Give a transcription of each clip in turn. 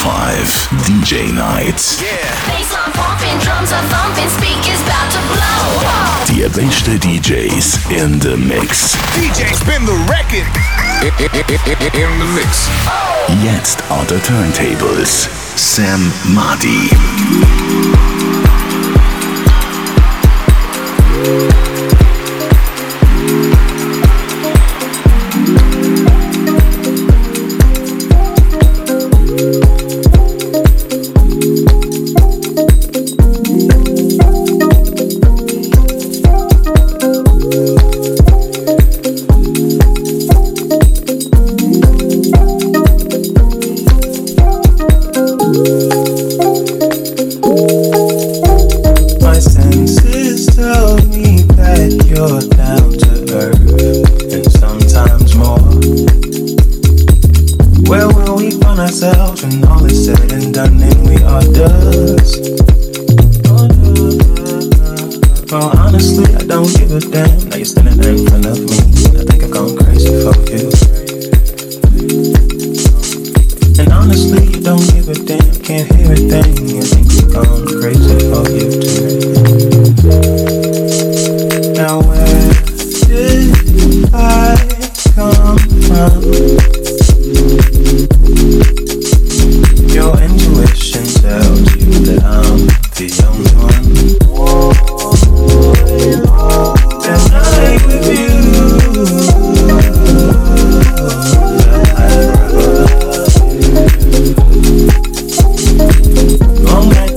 105 DJ Night. Bassline pumping, drums are thumping, speakers about to blow. Die besten DJs in the Mix. DJ spin the record. In the mix. Jetzt on the turntables. Sam Madi.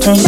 Jetzt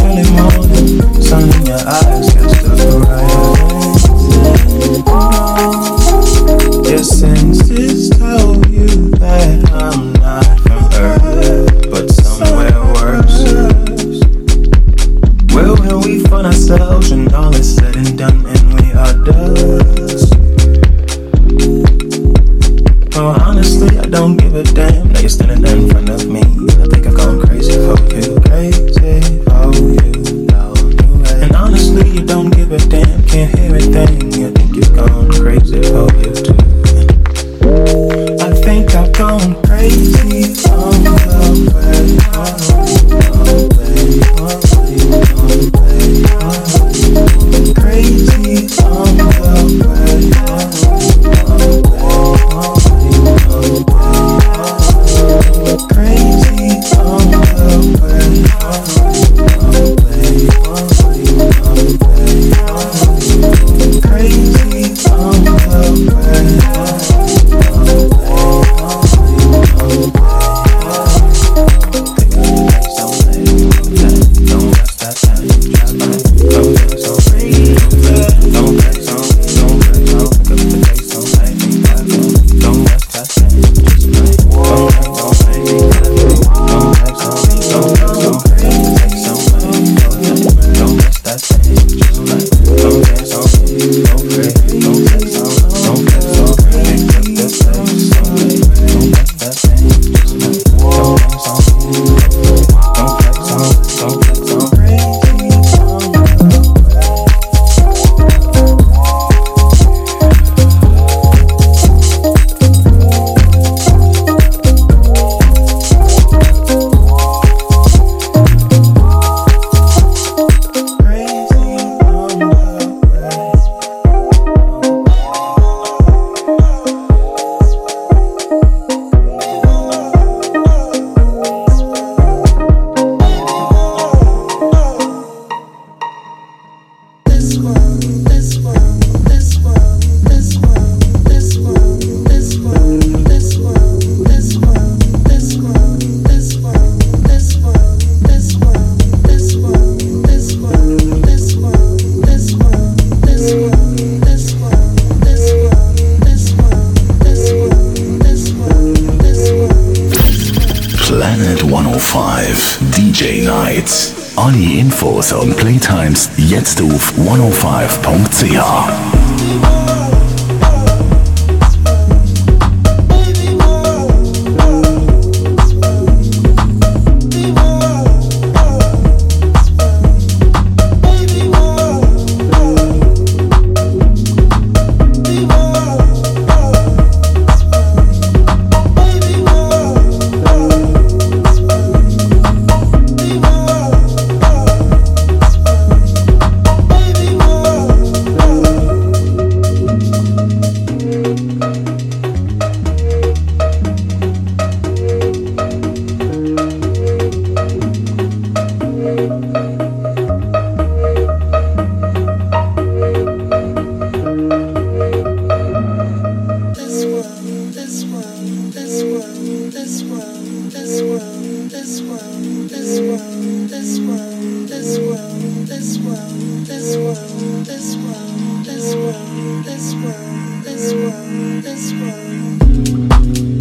This world, this world, this world, this world, this world, this world.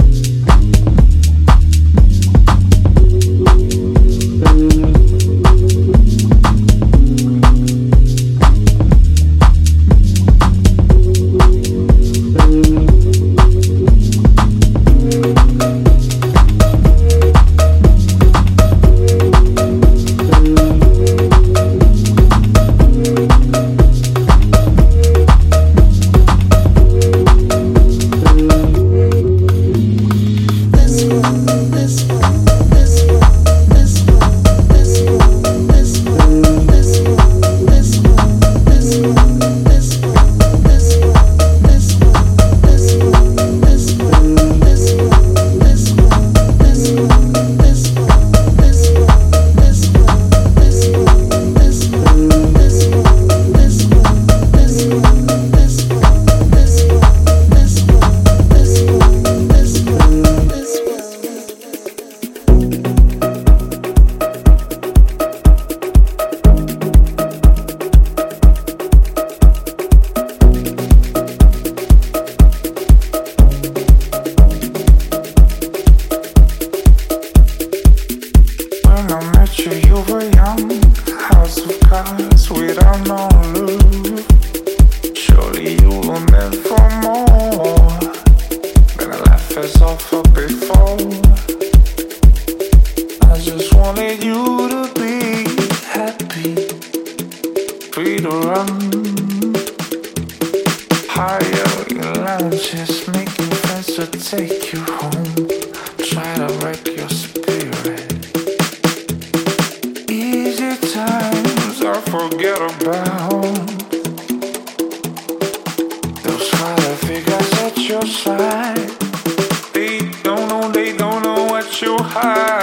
Don't know they don't know what you hide.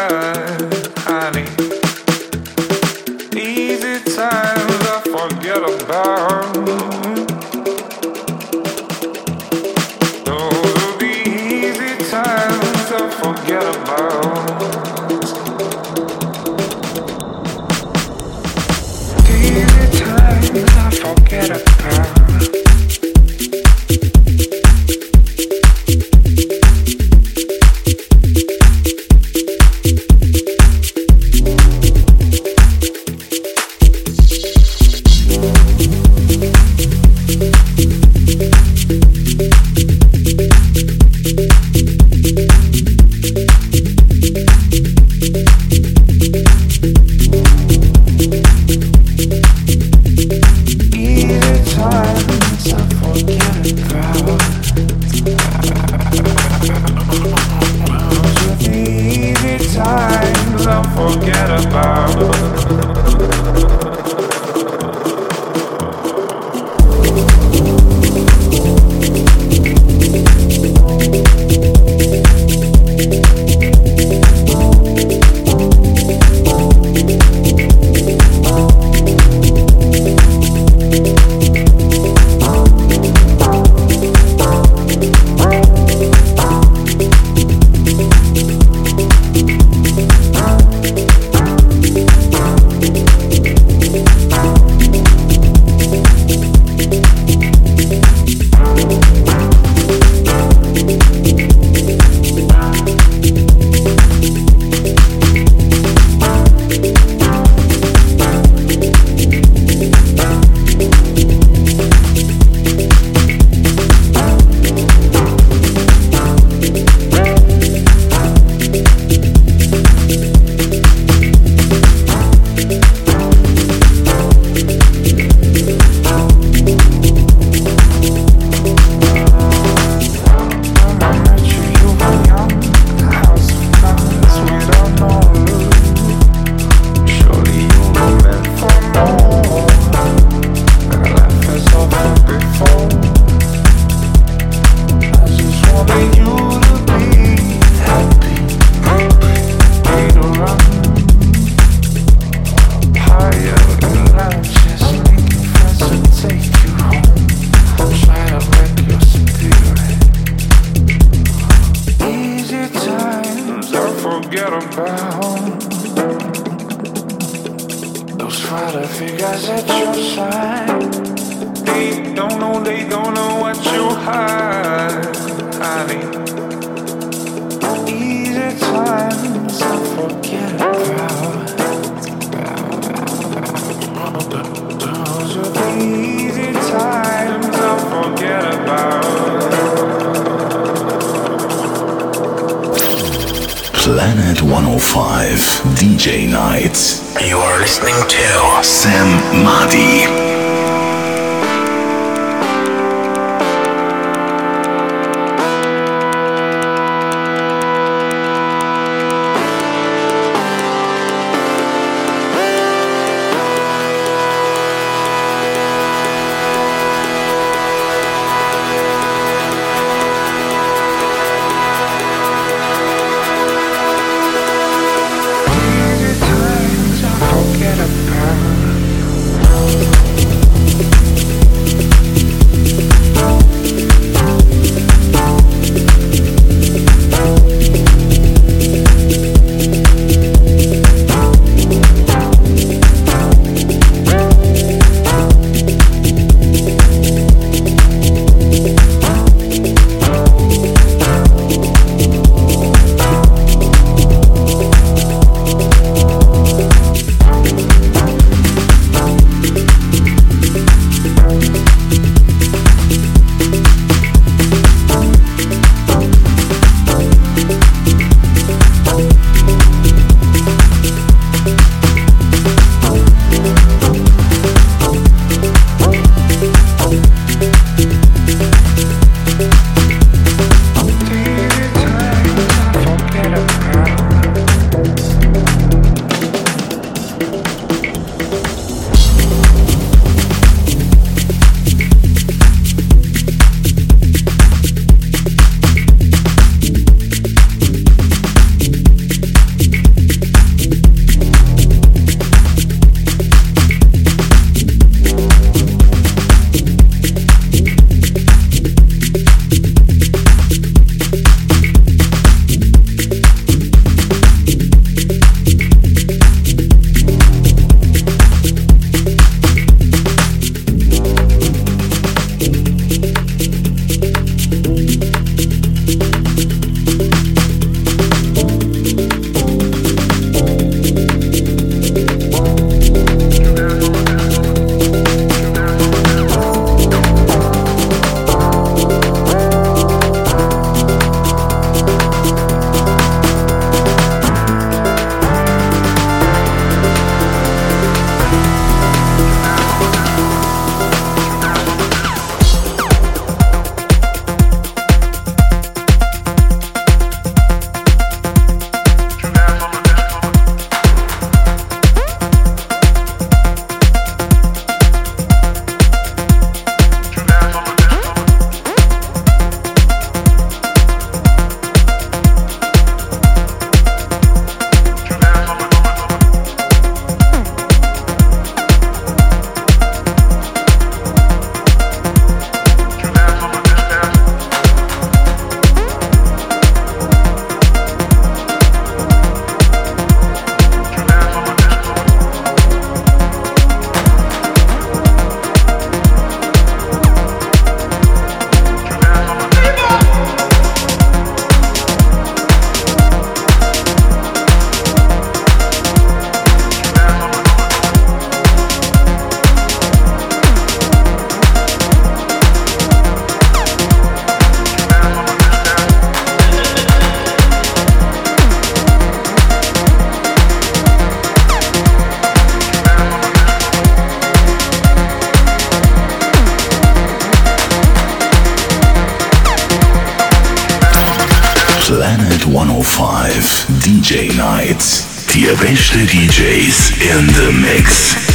Beste DJs in the mix.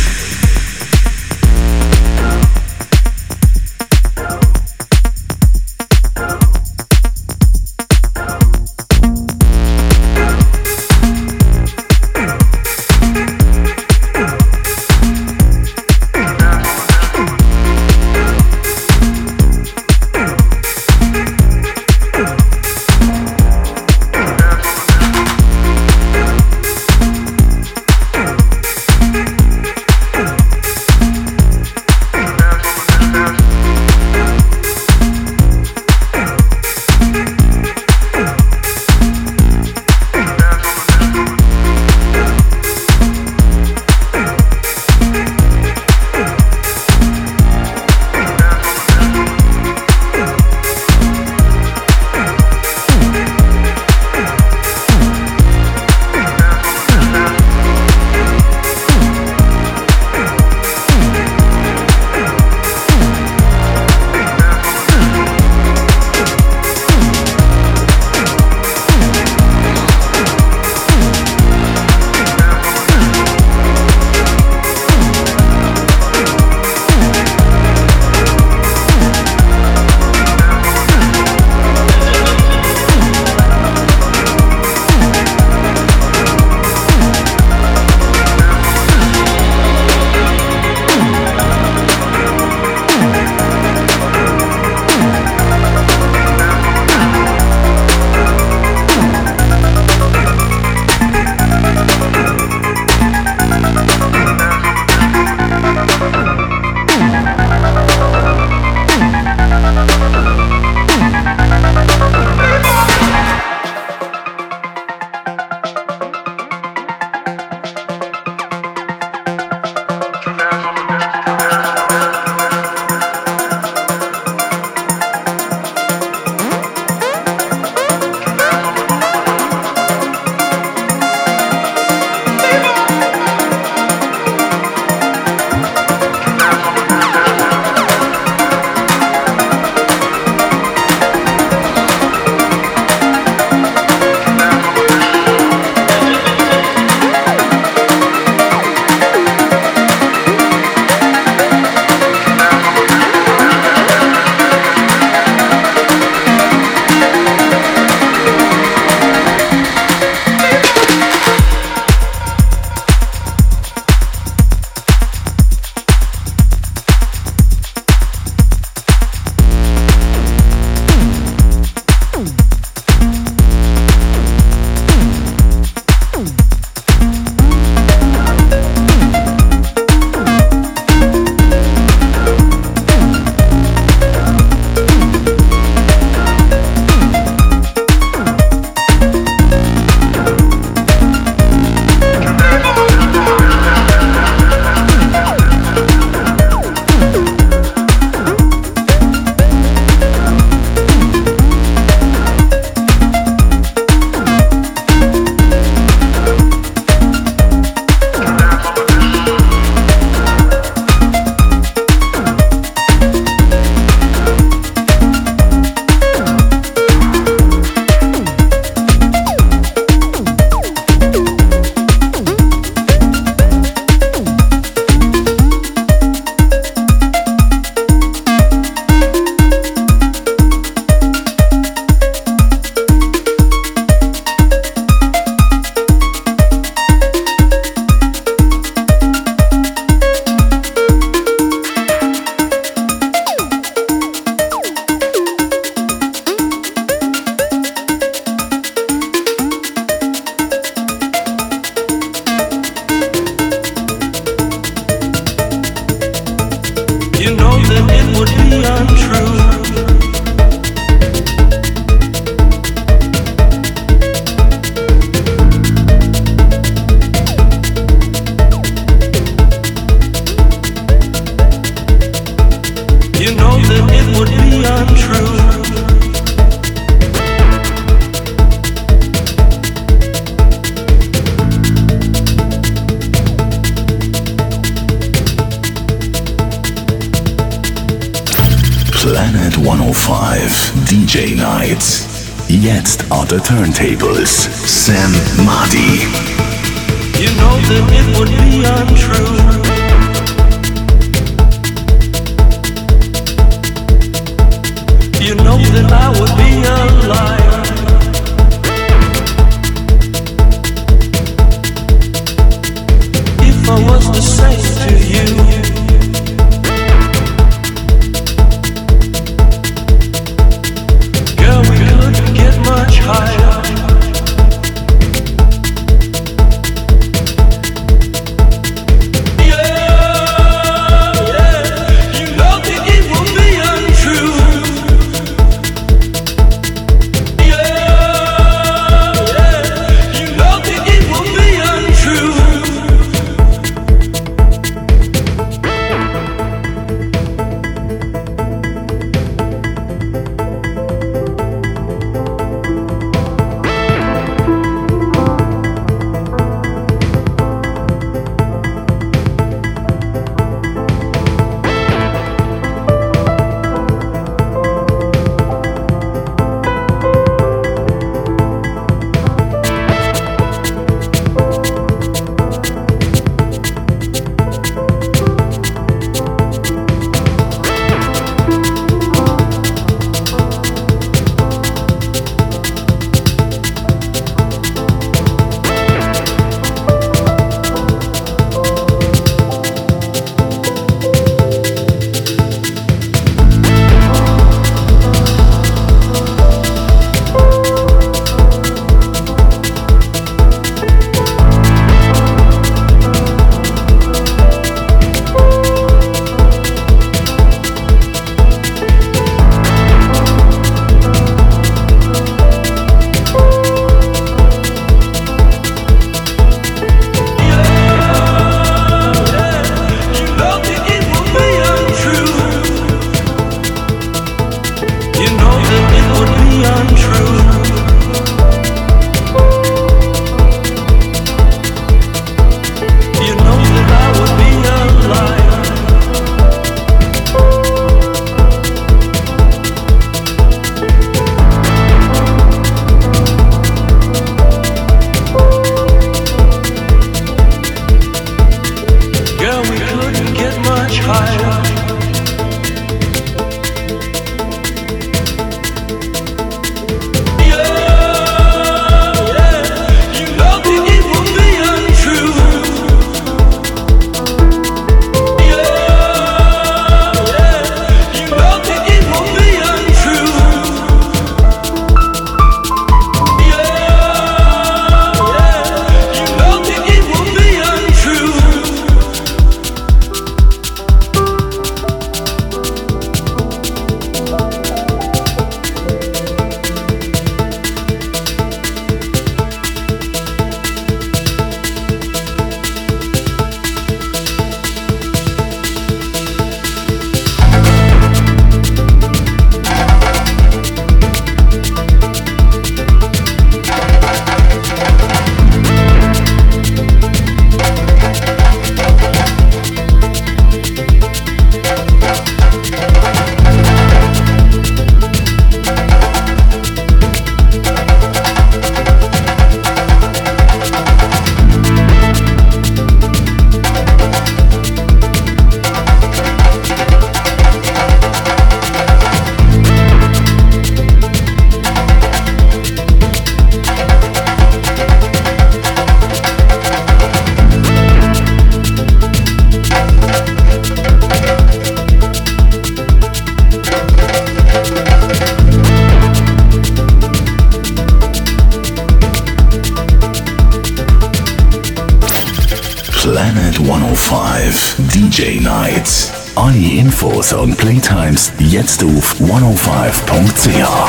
105.ch.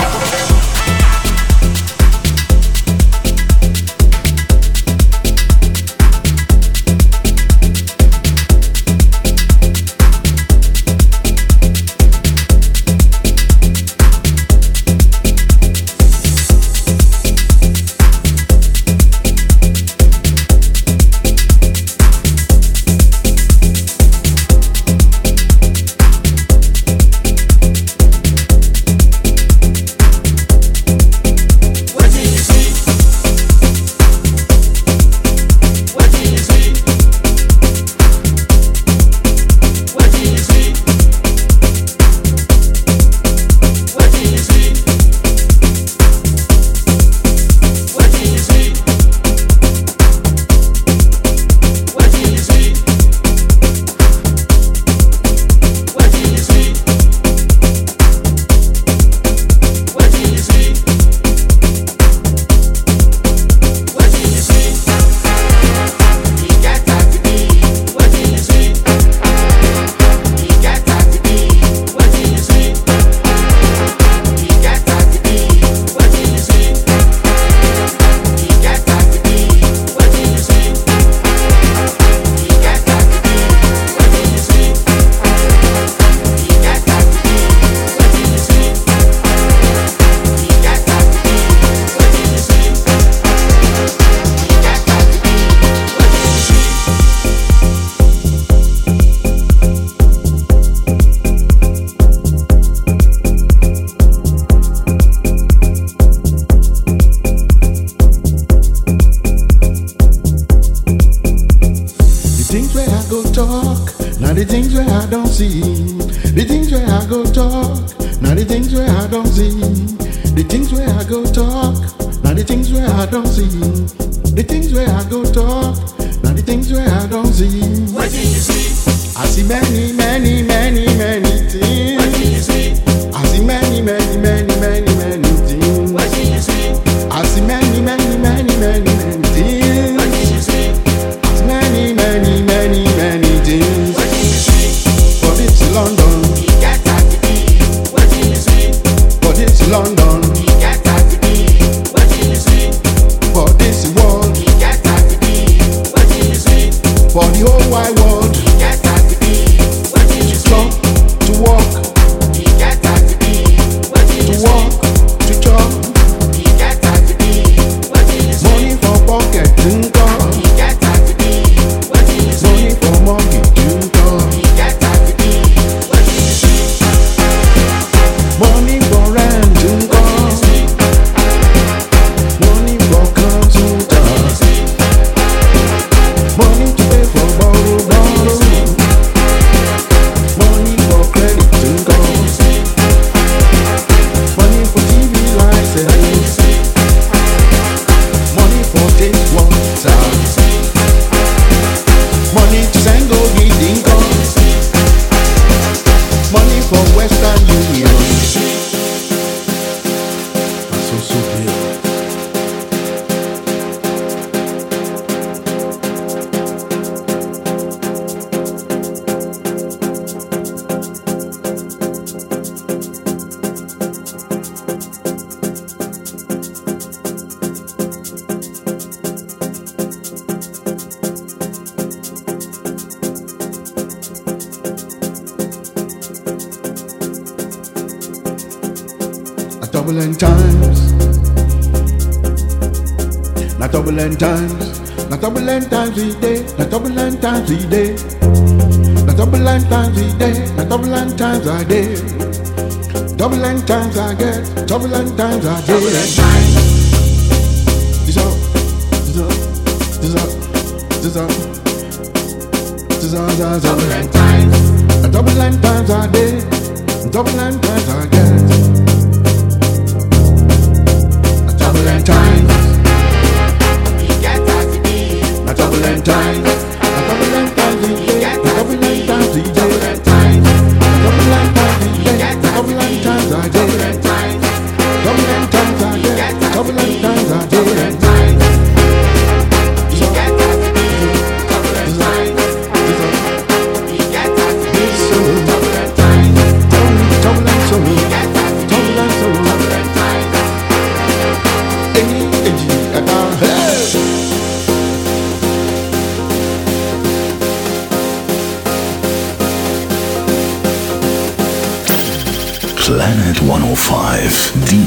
go talk, now the things where I don't see. The things where I go talk, now the things where I don't see. The things where I go talk, now the things where I don't see. What do you see? I see many, many, many, many things. What do you see? I see many, many, many, many, many. turbulent times. Not turbulent times. Not turbulent times each day. Not turbulent times each day. Not turbulent times each day. Not turbulent times a day. Turbulent times I get. Turbulent times I day. Turbulent times. This up. This up. This up. This up. This up. Turbulent times. Turbulent times I day. Turbulent times I get.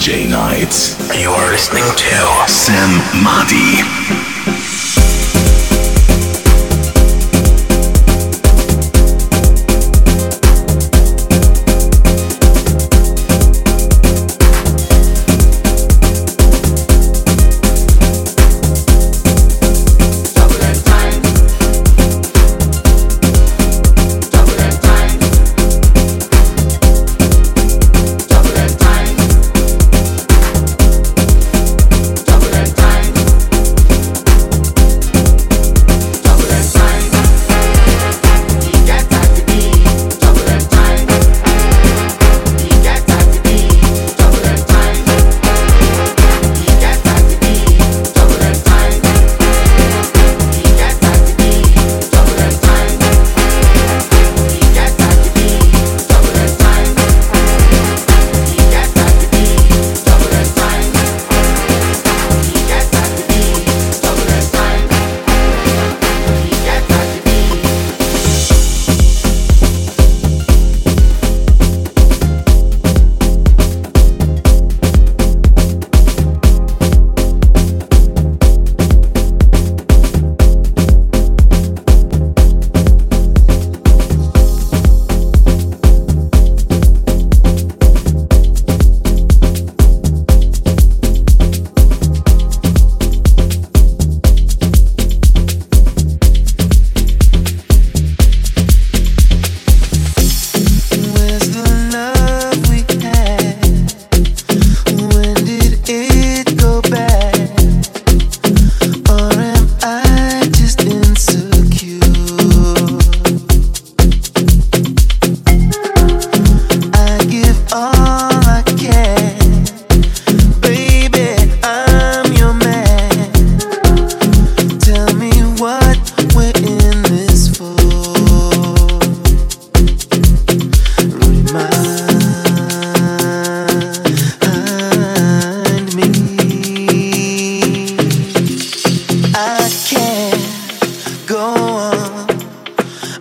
DJ Night.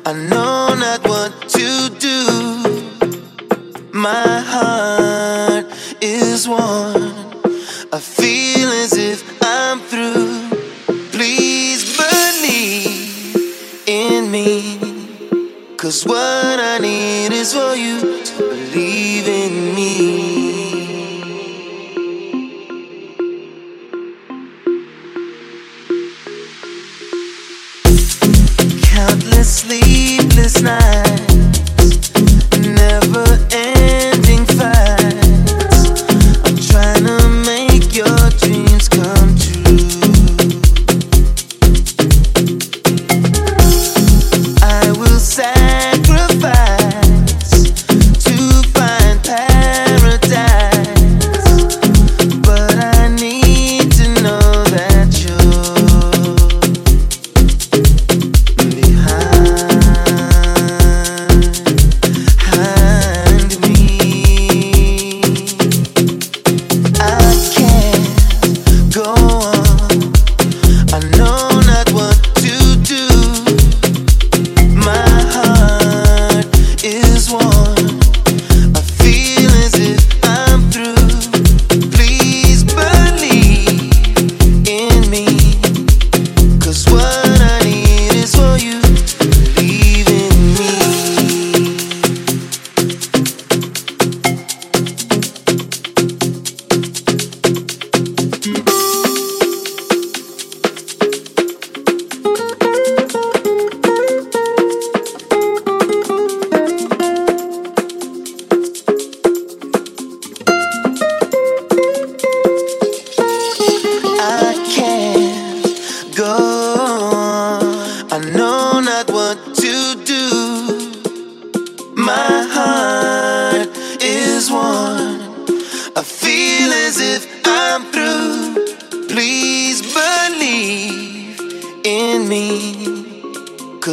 I know not what to do. My heart is one. I feel as if I'm through. Please believe in me. Cause what I need is for you.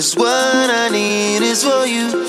Cause what I need is for you.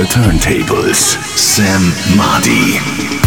The turntables. Sam Madi.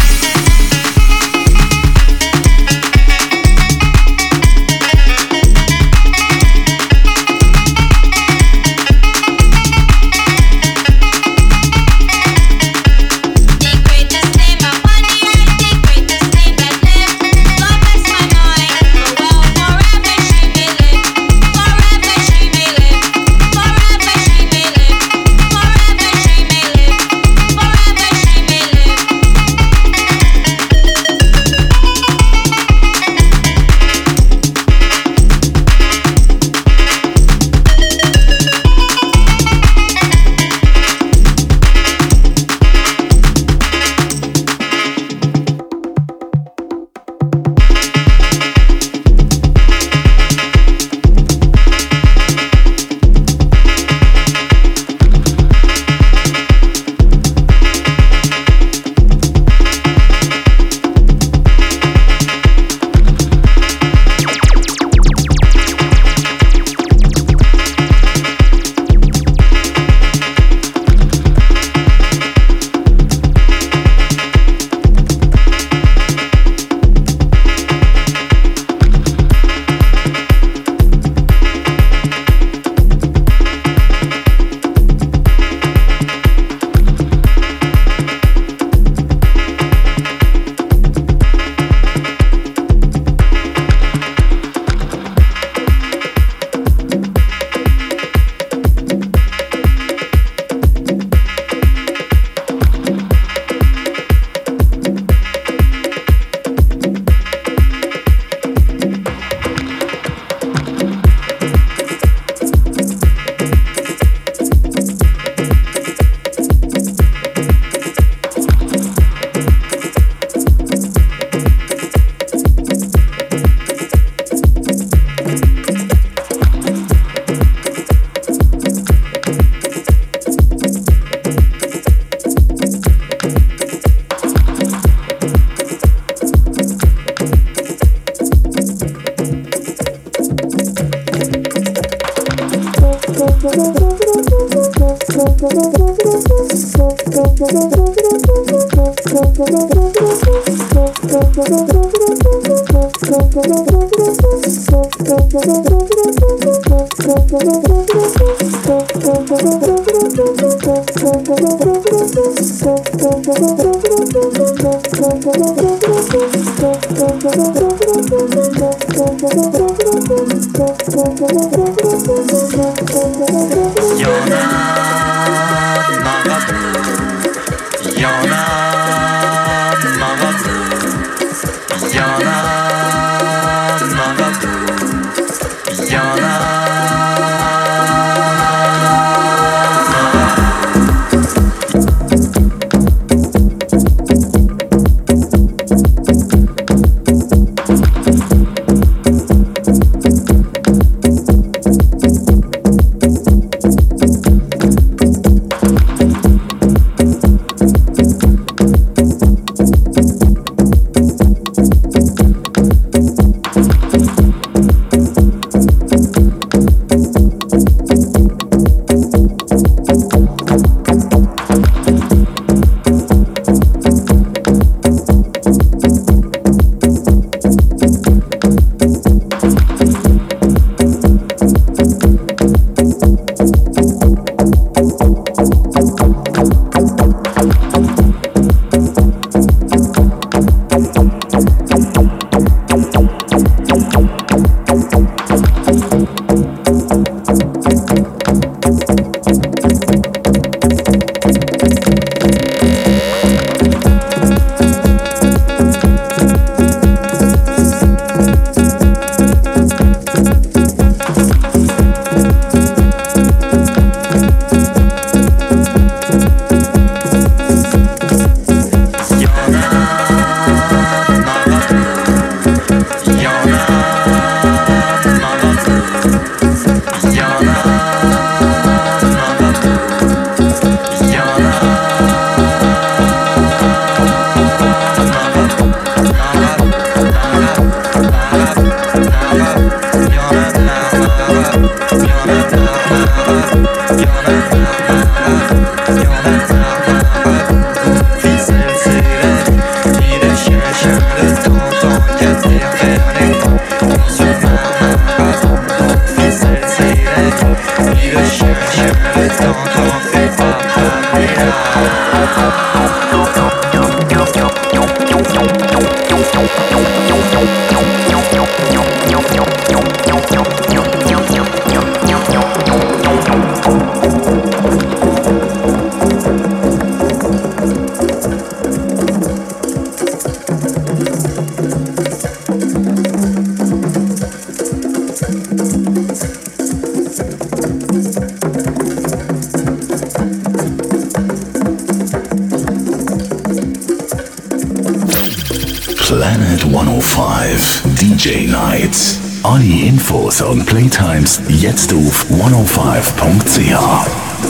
5 DJ Nights. All Infos und Playtimes jetzt auf 105.ch.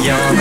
Y'en.